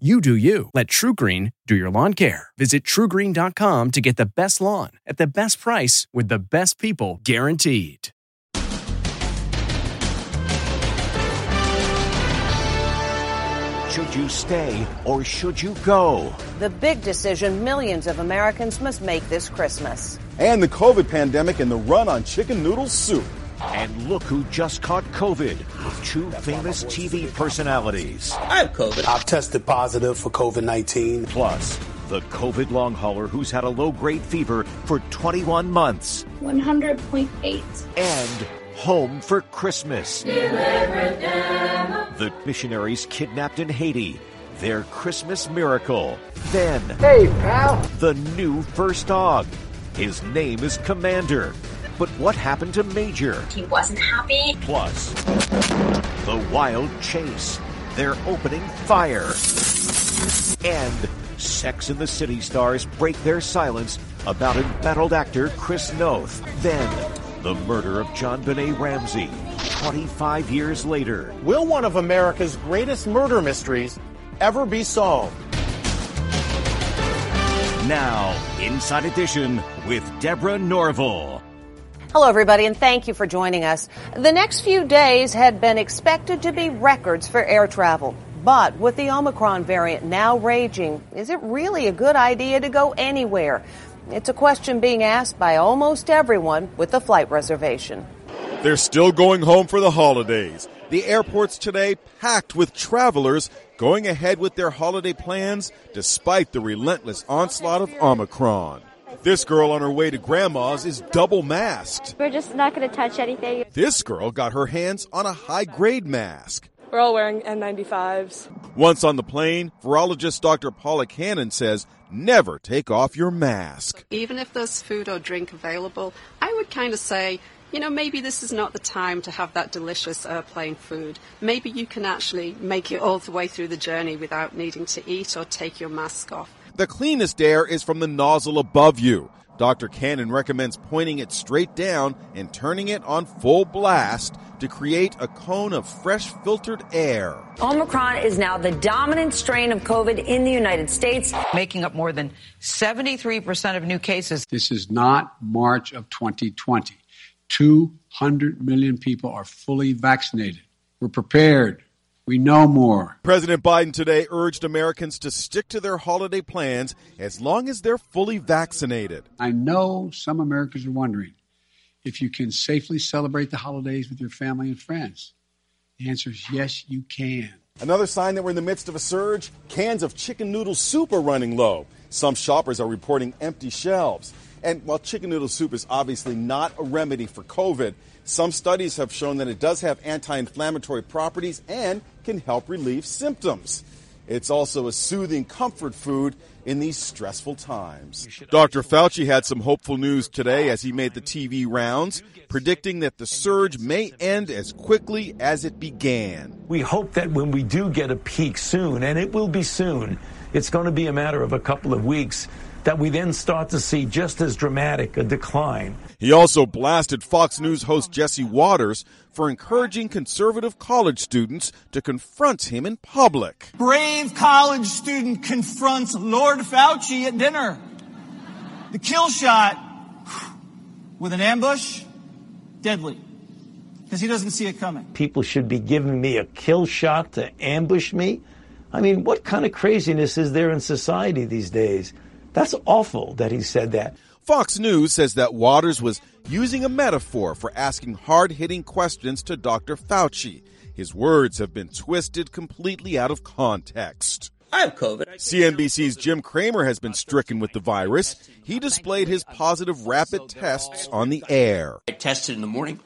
You do you. Let TruGreen do your lawn care. Visit trugreen.com to get the best lawn at the best price with the best people guaranteed. Should you stay or should you go? The big decision millions of Americans must make this Christmas. And the COVID pandemic and the run on chicken noodle soup. And look who just caught COVID with two famous TV personalities. I have COVID. I've tested positive for COVID 19. Plus, the COVID long hauler who's had a low grade fever for 21 months. 100.8. And home for Christmas. The missionaries kidnapped in Haiti. Their Christmas miracle. Then, hey, pal. The new first dog. His name is Commander. But what happened to Major? He wasn't happy. Plus, the wild chase, they're opening fire, and Sex in the City stars break their silence about embattled actor Chris Noth. Then, the murder of JonBenét Ramsey, 25 years later. Will one of America's greatest murder mysteries ever be solved? Now, Inside Edition with Deborah Norville. Hello, everybody, and thank you for joining us. The next few days had been expected to be records for air travel. But with the Omicron variant now raging, is it really a good idea to go anywhere? It's a question being asked by almost everyone with a flight reservation. They're still going home for the holidays. The airports today packed with travelers going ahead with their holiday plans despite the relentless onslaught of Omicron. This girl on her way to grandma's is double masked. We're just not going to touch anything. This girl got her hands on a high grade mask. We're all wearing N95s. Once on the plane, virologist Dr. Paula Cannon says never take off your mask. Even if there's food or drink available, I would kind of say, you know, maybe this is not the time to have that delicious airplane food. Maybe you can actually make it all the way through the journey without needing to eat or take your mask off. The cleanest air is from the nozzle above you. Dr. Cannon recommends pointing it straight down and turning it on full blast to create a cone of fresh filtered air. Omicron is now the dominant strain of COVID in the United States, making up more than 73% of new cases. This is not March of 2020. 200 million people are fully vaccinated. We're prepared. We know more. President Biden today urged Americans to stick to their holiday plans as long as they're fully vaccinated. I know some Americans are wondering if you can safely celebrate the holidays with your family and friends. The answer is yes, you can. Another sign that we're in the midst of a surge cans of chicken noodle soup are running low. Some shoppers are reporting empty shelves. And while chicken noodle soup is obviously not a remedy for COVID, some studies have shown that it does have anti inflammatory properties and can help relieve symptoms. It's also a soothing comfort food in these stressful times. Dr. Fauci had some hopeful news today as he made the TV rounds, predicting that the surge may end as quickly as it began. We hope that when we do get a peak soon, and it will be soon, it's going to be a matter of a couple of weeks that we then start to see just as dramatic a decline. He also blasted Fox News host Jesse Watters for encouraging conservative college students to confront him in public. Brave college student confronts Lord Fauci at dinner. The kill shot with an ambush, deadly. Because he doesn't see it coming. People should be giving me a kill shot to ambush me. I mean, what kind of craziness is there in society these days? That's awful that he said that. Fox News says that Watters was using a metaphor for asking hard hitting questions to Dr. Fauci. His words have been twisted completely out of context. I have COVID. CNBC's Jim Cramer has been stricken with the virus. He displayed his positive rapid tests on the air. I tested in the morning.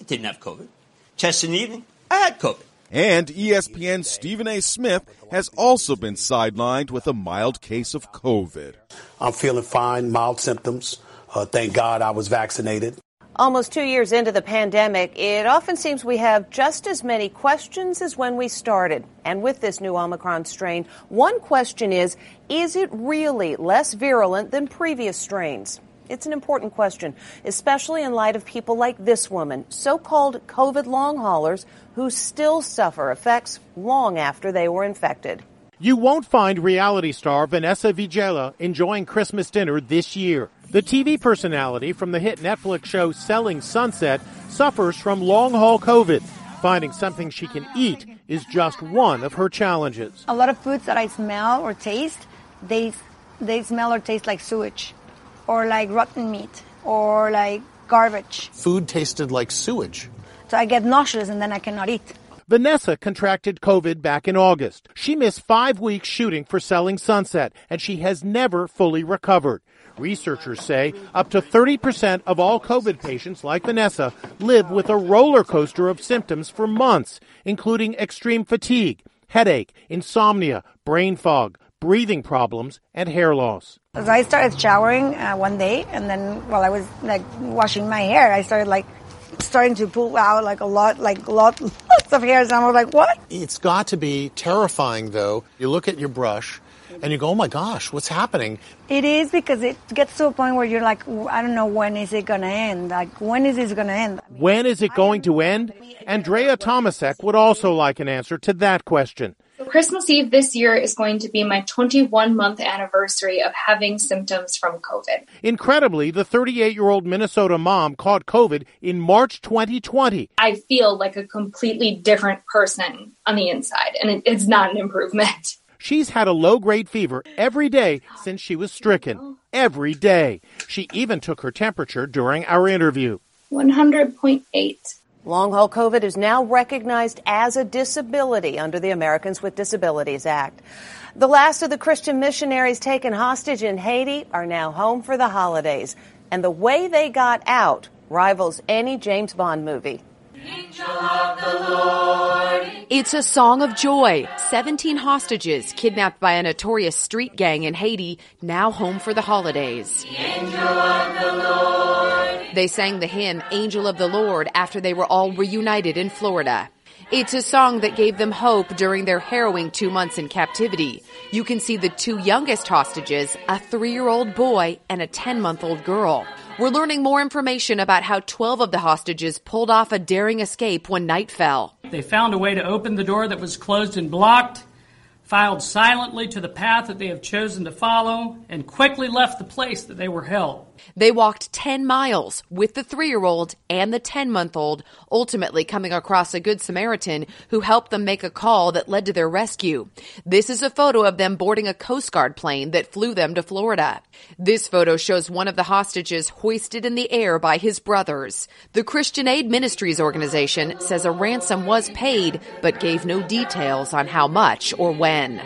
I didn't have COVID. Tested in the evening. I had COVID. And ESPN's Stephen A. Smith has also been sidelined with a mild case of COVID. I'm feeling fine, mild symptoms. Uh, thank God I was vaccinated. Almost two years into the pandemic, it often seems we have just as many questions as when we started. And with this new Omicron strain, one question is is it really less virulent than previous strains? It's an important question, especially in light of people like this woman, so called COVID long haulers, who still suffer effects long after they were infected. You won't find reality star Vanessa Vigela enjoying Christmas dinner this year. The TV personality from the hit Netflix show Selling Sunset suffers from long haul COVID. Finding something she can eat is just one of her challenges. A lot of foods that I smell or taste, they they smell or taste like sewage or like rotten meat or like garbage. Food tasted like sewage. So I get nauseous and then I cannot eat. Vanessa contracted COVID back in August. She missed five weeks shooting for Selling Sunset, and she has never fully recovered. Researchers say up to 30% of all COVID patients like Vanessa live with a roller coaster of symptoms for months, including extreme fatigue, headache, insomnia, brain fog, breathing problems, and hair loss. So I started showering uh, one day, and then while I was like washing my hair, I started like starting to pull out like a lot, like lot, lots of hairs. And I was like, what? It's got to be terrifying, though. You look at your brush and you go, oh my gosh, what's happening? It is because it gets to a point where you're like, I don't know when is it going to end? Like, when is this going to end? When is it going to end? Andrea Tomasek would also like an answer to that question. Christmas Eve this year is going to be my 21 month anniversary of having symptoms from COVID. Incredibly, the 38 year old Minnesota mom caught COVID in March 2020. I feel like a completely different person on the inside, and it's not an improvement. She's had a low grade fever every day since she was stricken. Every day. She even took her temperature during our interview. 100.8. Long haul COVID is now recognized as a disability under the Americans with Disabilities Act. The last of the Christian missionaries taken hostage in Haiti are now home for the holidays. And the way they got out rivals any James Bond movie. It's a song of joy. 17 hostages kidnapped by a notorious street gang in Haiti, now home for the holidays. The they sang the hymn Angel of the Lord after they were all reunited in Florida. It's a song that gave them hope during their harrowing two months in captivity. You can see the two youngest hostages, a three year old boy and a 10 month old girl. We're learning more information about how 12 of the hostages pulled off a daring escape when night fell. They found a way to open the door that was closed and blocked, filed silently to the path that they have chosen to follow, and quickly left the place that they were held. They walked 10 miles with the three year old and the 10 month old, ultimately coming across a Good Samaritan who helped them make a call that led to their rescue. This is a photo of them boarding a Coast Guard plane that flew them to Florida. This photo shows one of the hostages hoisted in the air by his brothers. The Christian Aid Ministries organization says a ransom was paid, but gave no details on how much or when.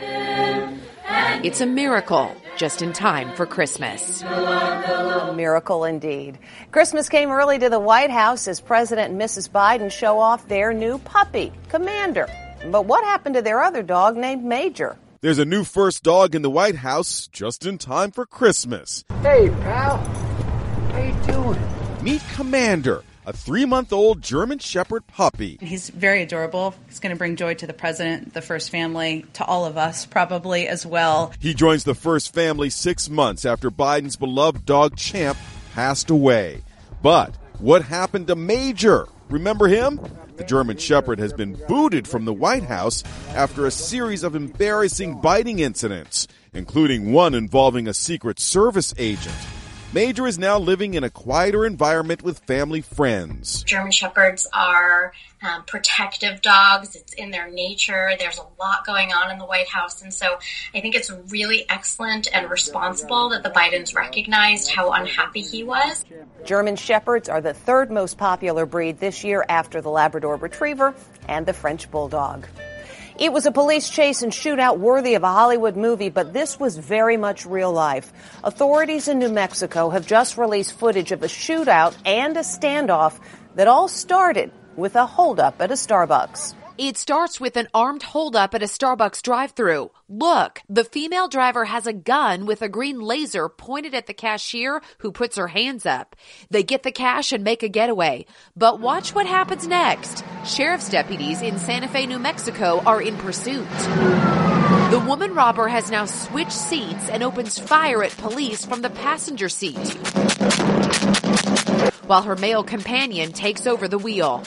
It's a miracle just in time for Christmas. A miracle indeed. Christmas came early to the White House as President and Mrs. Biden show off their new puppy, Commander. But what happened to their other dog named Major? There's a new first dog in the White House just in time for Christmas. Hey, pal. How you doing? Meet Commander a three month old German Shepherd puppy. He's very adorable. He's going to bring joy to the president, the first family, to all of us probably as well. He joins the first family six months after Biden's beloved dog Champ passed away. But what happened to Major? Remember him? The German Shepherd has been booted from the White House after a series of embarrassing biting incidents, including one involving a Secret Service agent. Major is now living in a quieter environment with family friends. German Shepherds are um, protective dogs. It's in their nature. There's a lot going on in the White House. And so I think it's really excellent and responsible that the Bidens recognized how unhappy he was. German Shepherds are the third most popular breed this year after the Labrador Retriever and the French Bulldog. It was a police chase and shootout worthy of a Hollywood movie, but this was very much real life. Authorities in New Mexico have just released footage of a shootout and a standoff that all started with a holdup at a Starbucks. It starts with an armed holdup at a Starbucks drive through. Look, the female driver has a gun with a green laser pointed at the cashier who puts her hands up. They get the cash and make a getaway. But watch what happens next. Sheriff's deputies in Santa Fe, New Mexico are in pursuit. The woman robber has now switched seats and opens fire at police from the passenger seat. While her male companion takes over the wheel.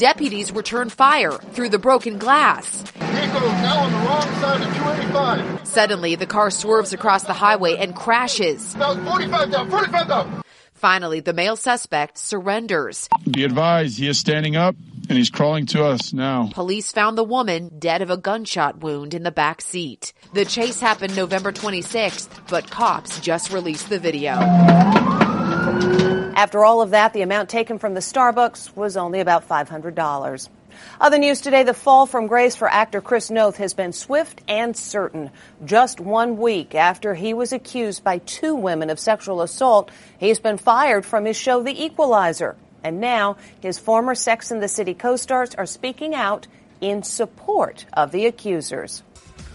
Deputies return fire through the broken glass. Vehicle now on the wrong side of 285. Suddenly, the car swerves across the highway and crashes. Now 45 down, 45 down. Finally, the male suspect surrenders. Be advised, he is standing up and he's crawling to us now. Police found the woman dead of a gunshot wound in the back seat. The chase happened November 26th, but cops just released the video. After all of that, the amount taken from the Starbucks was only about $500. Other news today, the fall from grace for actor Chris Noth has been swift and certain. Just one week after he was accused by two women of sexual assault, he's been fired from his show The Equalizer. And now his former Sex and the City co-stars are speaking out in support of the accusers.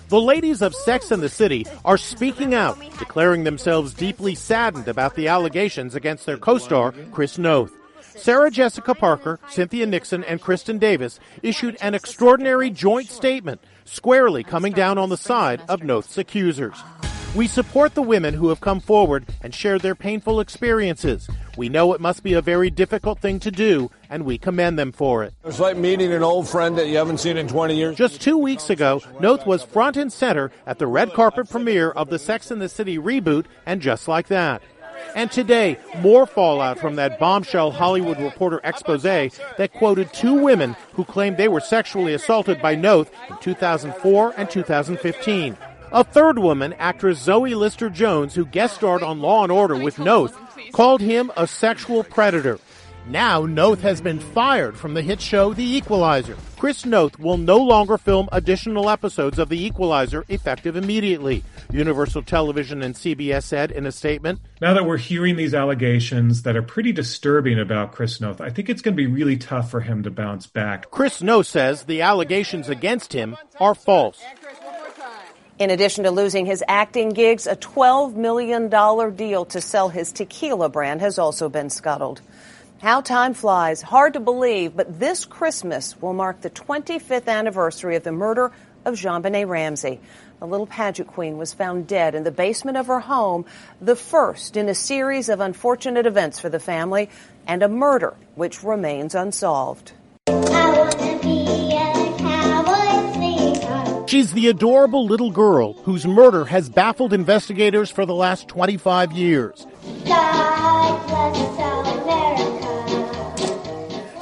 The ladies of Sex and the City are speaking out, declaring themselves deeply saddened about the allegations against their co-star, Chris Noth. Sarah Jessica Parker, Cynthia Nixon, and Kristin Davis issued an extraordinary joint statement, squarely coming down on the side of Noth's accusers. We support the women who have come forward and shared their painful experiences. We know it must be a very difficult thing to do, and we commend them for it. It's like meeting an old friend that you haven't seen in 20 years. Just two weeks ago, Noth was front and center at the red carpet premiere of the Sex and the City reboot, and just like that. And today, more fallout from that bombshell Hollywood Reporter expose that quoted two women who claimed they were sexually assaulted by Noth in 2004 and 2015. A third woman, actress Zoe Lister Jones, who guest starred on Law and Order with Noth, called him a sexual predator. Now, Noth has been fired from the hit show The Equalizer. Chris Noth will no longer film additional episodes of The Equalizer effective immediately, Universal Television and CBS said in a statement. Now that we're hearing these allegations that are pretty disturbing about Chris Noth, I think it's going to be really tough for him to bounce back. Chris Noth says the allegations against him are false. In addition to losing his acting gigs, a $12 million deal to sell his tequila brand has also been scuttled. How time flies. Hard to believe, but this Christmas will mark the 25th anniversary of the murder of JonBenét Ramsey. The little pageant queen was found dead in the basement of her home, the first in a series of unfortunate events for the family, and a murder which remains unsolved. She's the adorable little girl whose murder has baffled investigators for the last 25 years.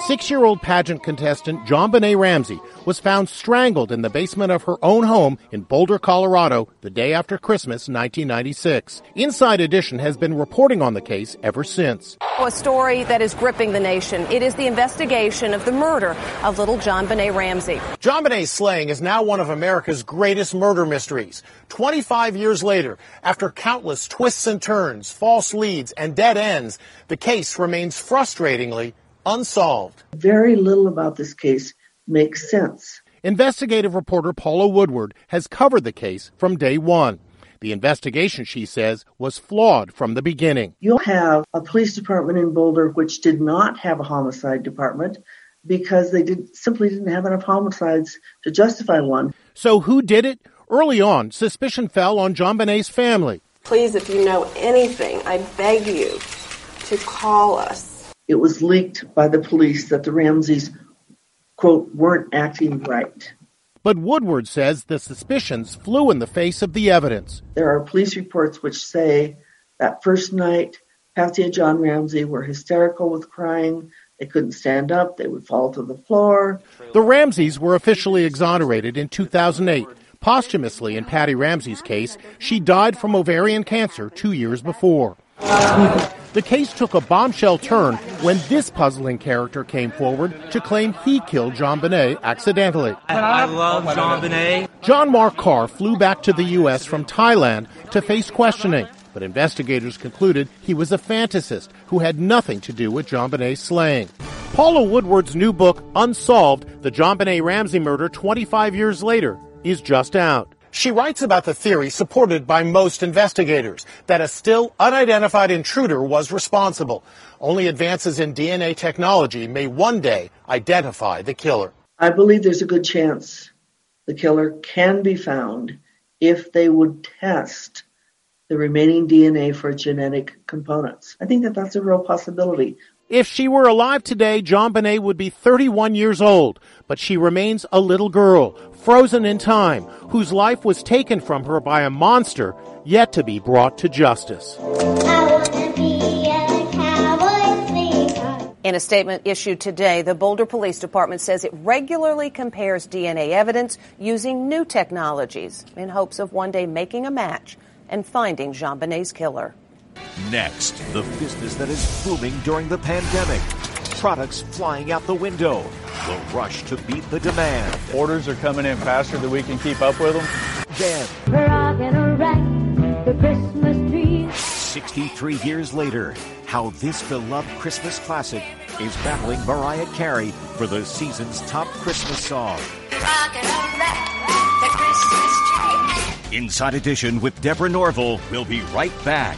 Six year old pageant contestant JonBenét Ramsey was found strangled in the basement of her own home in Boulder, Colorado, the day after Christmas 1996. Inside Edition has been reporting on the case ever since. A story that is gripping the nation. It is the investigation of the murder of little JonBenét Ramsey. JonBenét's slaying is now one of America's greatest murder mysteries. 25 years later, after countless twists and turns, false leads, and dead ends, the case remains frustratingly unsolved. Very little about this case makes sense. Investigative reporter Paula Woodward has covered the case from day one. The investigation, she says, was flawed from the beginning. You'll have a police department in Boulder which did not have a homicide department because they did, simply didn't have enough homicides to justify one. So who did it? Early on, suspicion fell on JonBenét's family. Please, if you know anything, I beg you to call us it was leaked by the police that the Ramseys, quote, weren't acting right. But Woodward says the suspicions flew in the face of the evidence. There are police reports which say that first night, Patsy and John Ramsey were hysterical with crying. They couldn't stand up. They would fall to the floor. The Ramseys were officially exonerated in 2008. Posthumously, in Patty Ramsey's case, she died from ovarian cancer two years before. The case took a bombshell turn when this puzzling character came forward to claim he killed JonBenét accidentally. I love JonBenét. John Mark Karr flew back to the U.S. from Thailand to face questioning, but investigators concluded he was a fantasist who had nothing to do with JonBenét's slaying. Paula Woodward's new book, Unsolved, The JonBenét Ramsey Murder 25 Years Later, is just out. She writes about the theory supported by most investigators that a still unidentified intruder was responsible. Only advances in DNA technology may one day identify the killer. I believe there's a good chance the killer can be found if they would test the remaining DNA for genetic components. I think that that's a real possibility. If she were alive today, JonBenét would be 31 years old, but she remains a little girl, frozen in time, whose life was taken from her by a monster yet to be brought to justice. In a statement issued today, the Boulder Police Department says it regularly compares DNA evidence using new technologies in hopes of one day making a match and finding JonBenét's killer. Next, the business that is booming during the pandemic. Products flying out the window. The rush to beat the demand. Orders are coming in faster than we can keep up with them. Then, the Christmas tree. 63 years later, how this beloved Christmas classic is battling Mariah Carey for the season's top Christmas song. Inside Edition with Deborah Norville will be right back.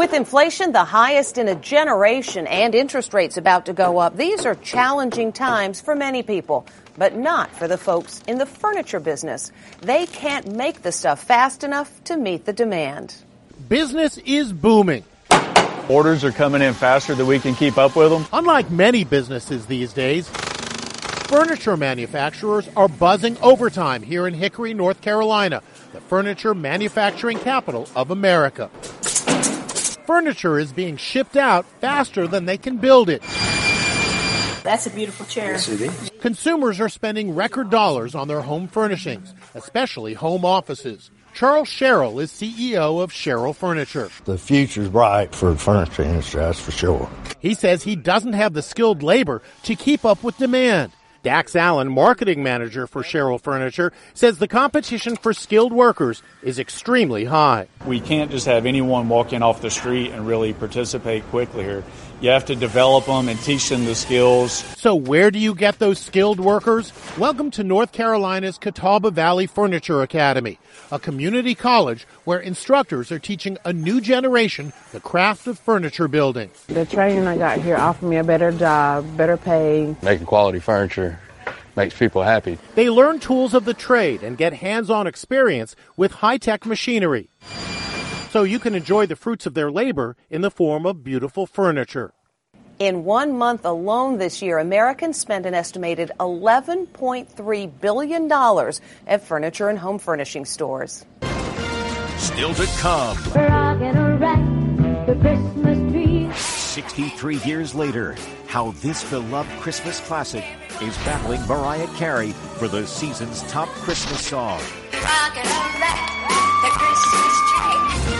With inflation the highest in a generation and interest rates about to go up, these are challenging times for many people, but not for the folks in the furniture business. They can't make the stuff fast enough to meet the demand. Business is booming. Orders are coming in faster than we can keep up with them. Unlike many businesses these days, furniture manufacturers are buzzing overtime here in Hickory, North Carolina, the furniture manufacturing capital of America furniture is being shipped out faster than they can build it. That's a beautiful chair. Yes, Consumers are spending record dollars on their home furnishings, especially home offices. Charles Sherrill is CEO of Sherrill Furniture. The future's bright for the furniture industry, that's for sure. He says he doesn't have the skilled labor to keep up with demand. Dax Allen, marketing manager for Sherrill Furniture, says the competition for skilled workers is extremely high. We can't just have anyone walk in off the street and really participate quickly here. You have to develop them and teach them the skills. So where do you get those skilled workers? Welcome to North Carolina's Catawba Valley Furniture Academy, a community college where instructors are teaching a new generation the craft of furniture building. The training I got here offered me a better job, better pay. Making quality furniture makes people happy. They learn tools of the trade and get hands-on experience with high-tech machinery so you can enjoy the fruits of their labor in the form of beautiful furniture. In one month alone this year, Americans spent an estimated $11.3 billion at furniture and home furnishing stores. Still to come. around the Christmas tree. 63 years later, how this beloved Christmas classic is battling Mariah Carey for the season's top Christmas song. Rockin' around the Christmas tree.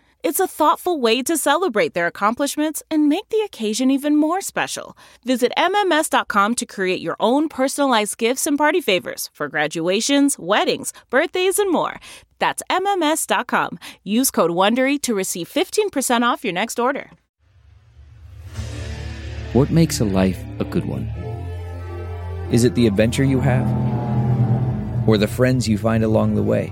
It's a thoughtful way to celebrate their accomplishments and make the occasion even more special. Visit MMS.com to create your own personalized gifts and party favors for graduations, weddings, birthdays, and more. That's MMS.com. Use code WONDERY to receive 15% off your next order. What makes a life a good one? Is it the adventure you have? Or the friends you find along the way?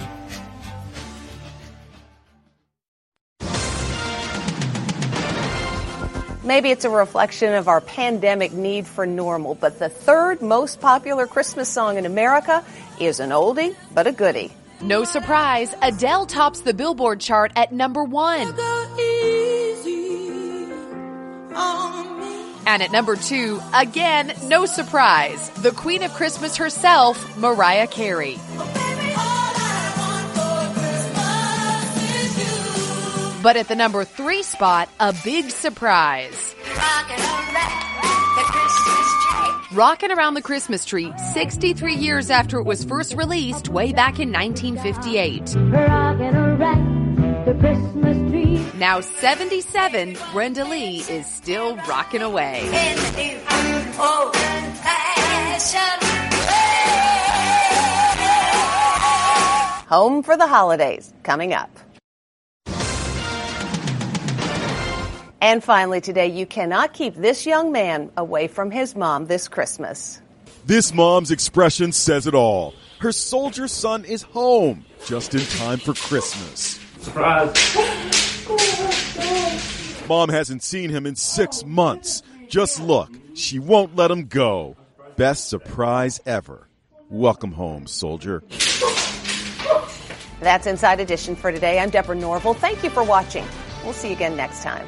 Maybe it's a reflection of our pandemic need for normal, but the third most popular Christmas song in America is an oldie but a goodie. No surprise, Adele tops the Billboard chart at number one. And at number two, again, no surprise, the Queen of Christmas herself, Mariah Carey. But at the number three spot, a big surprise. Rockin' Around the Christmas Tree, 63 years after it was first released way back in 1958. Now 77, Brenda Lee is still rocking away. Home for the holidays coming up. And finally, today, you cannot keep this young man away from his mom this Christmas. This mom's expression says it all. Her soldier son is home just in time for Christmas. Surprise. Mom hasn't seen him in six months. Just look, she won't let him go. Best surprise ever. Welcome home, soldier. That's Inside Edition for today. I'm Deborah Norville. Thank you for watching. We'll see you again next time.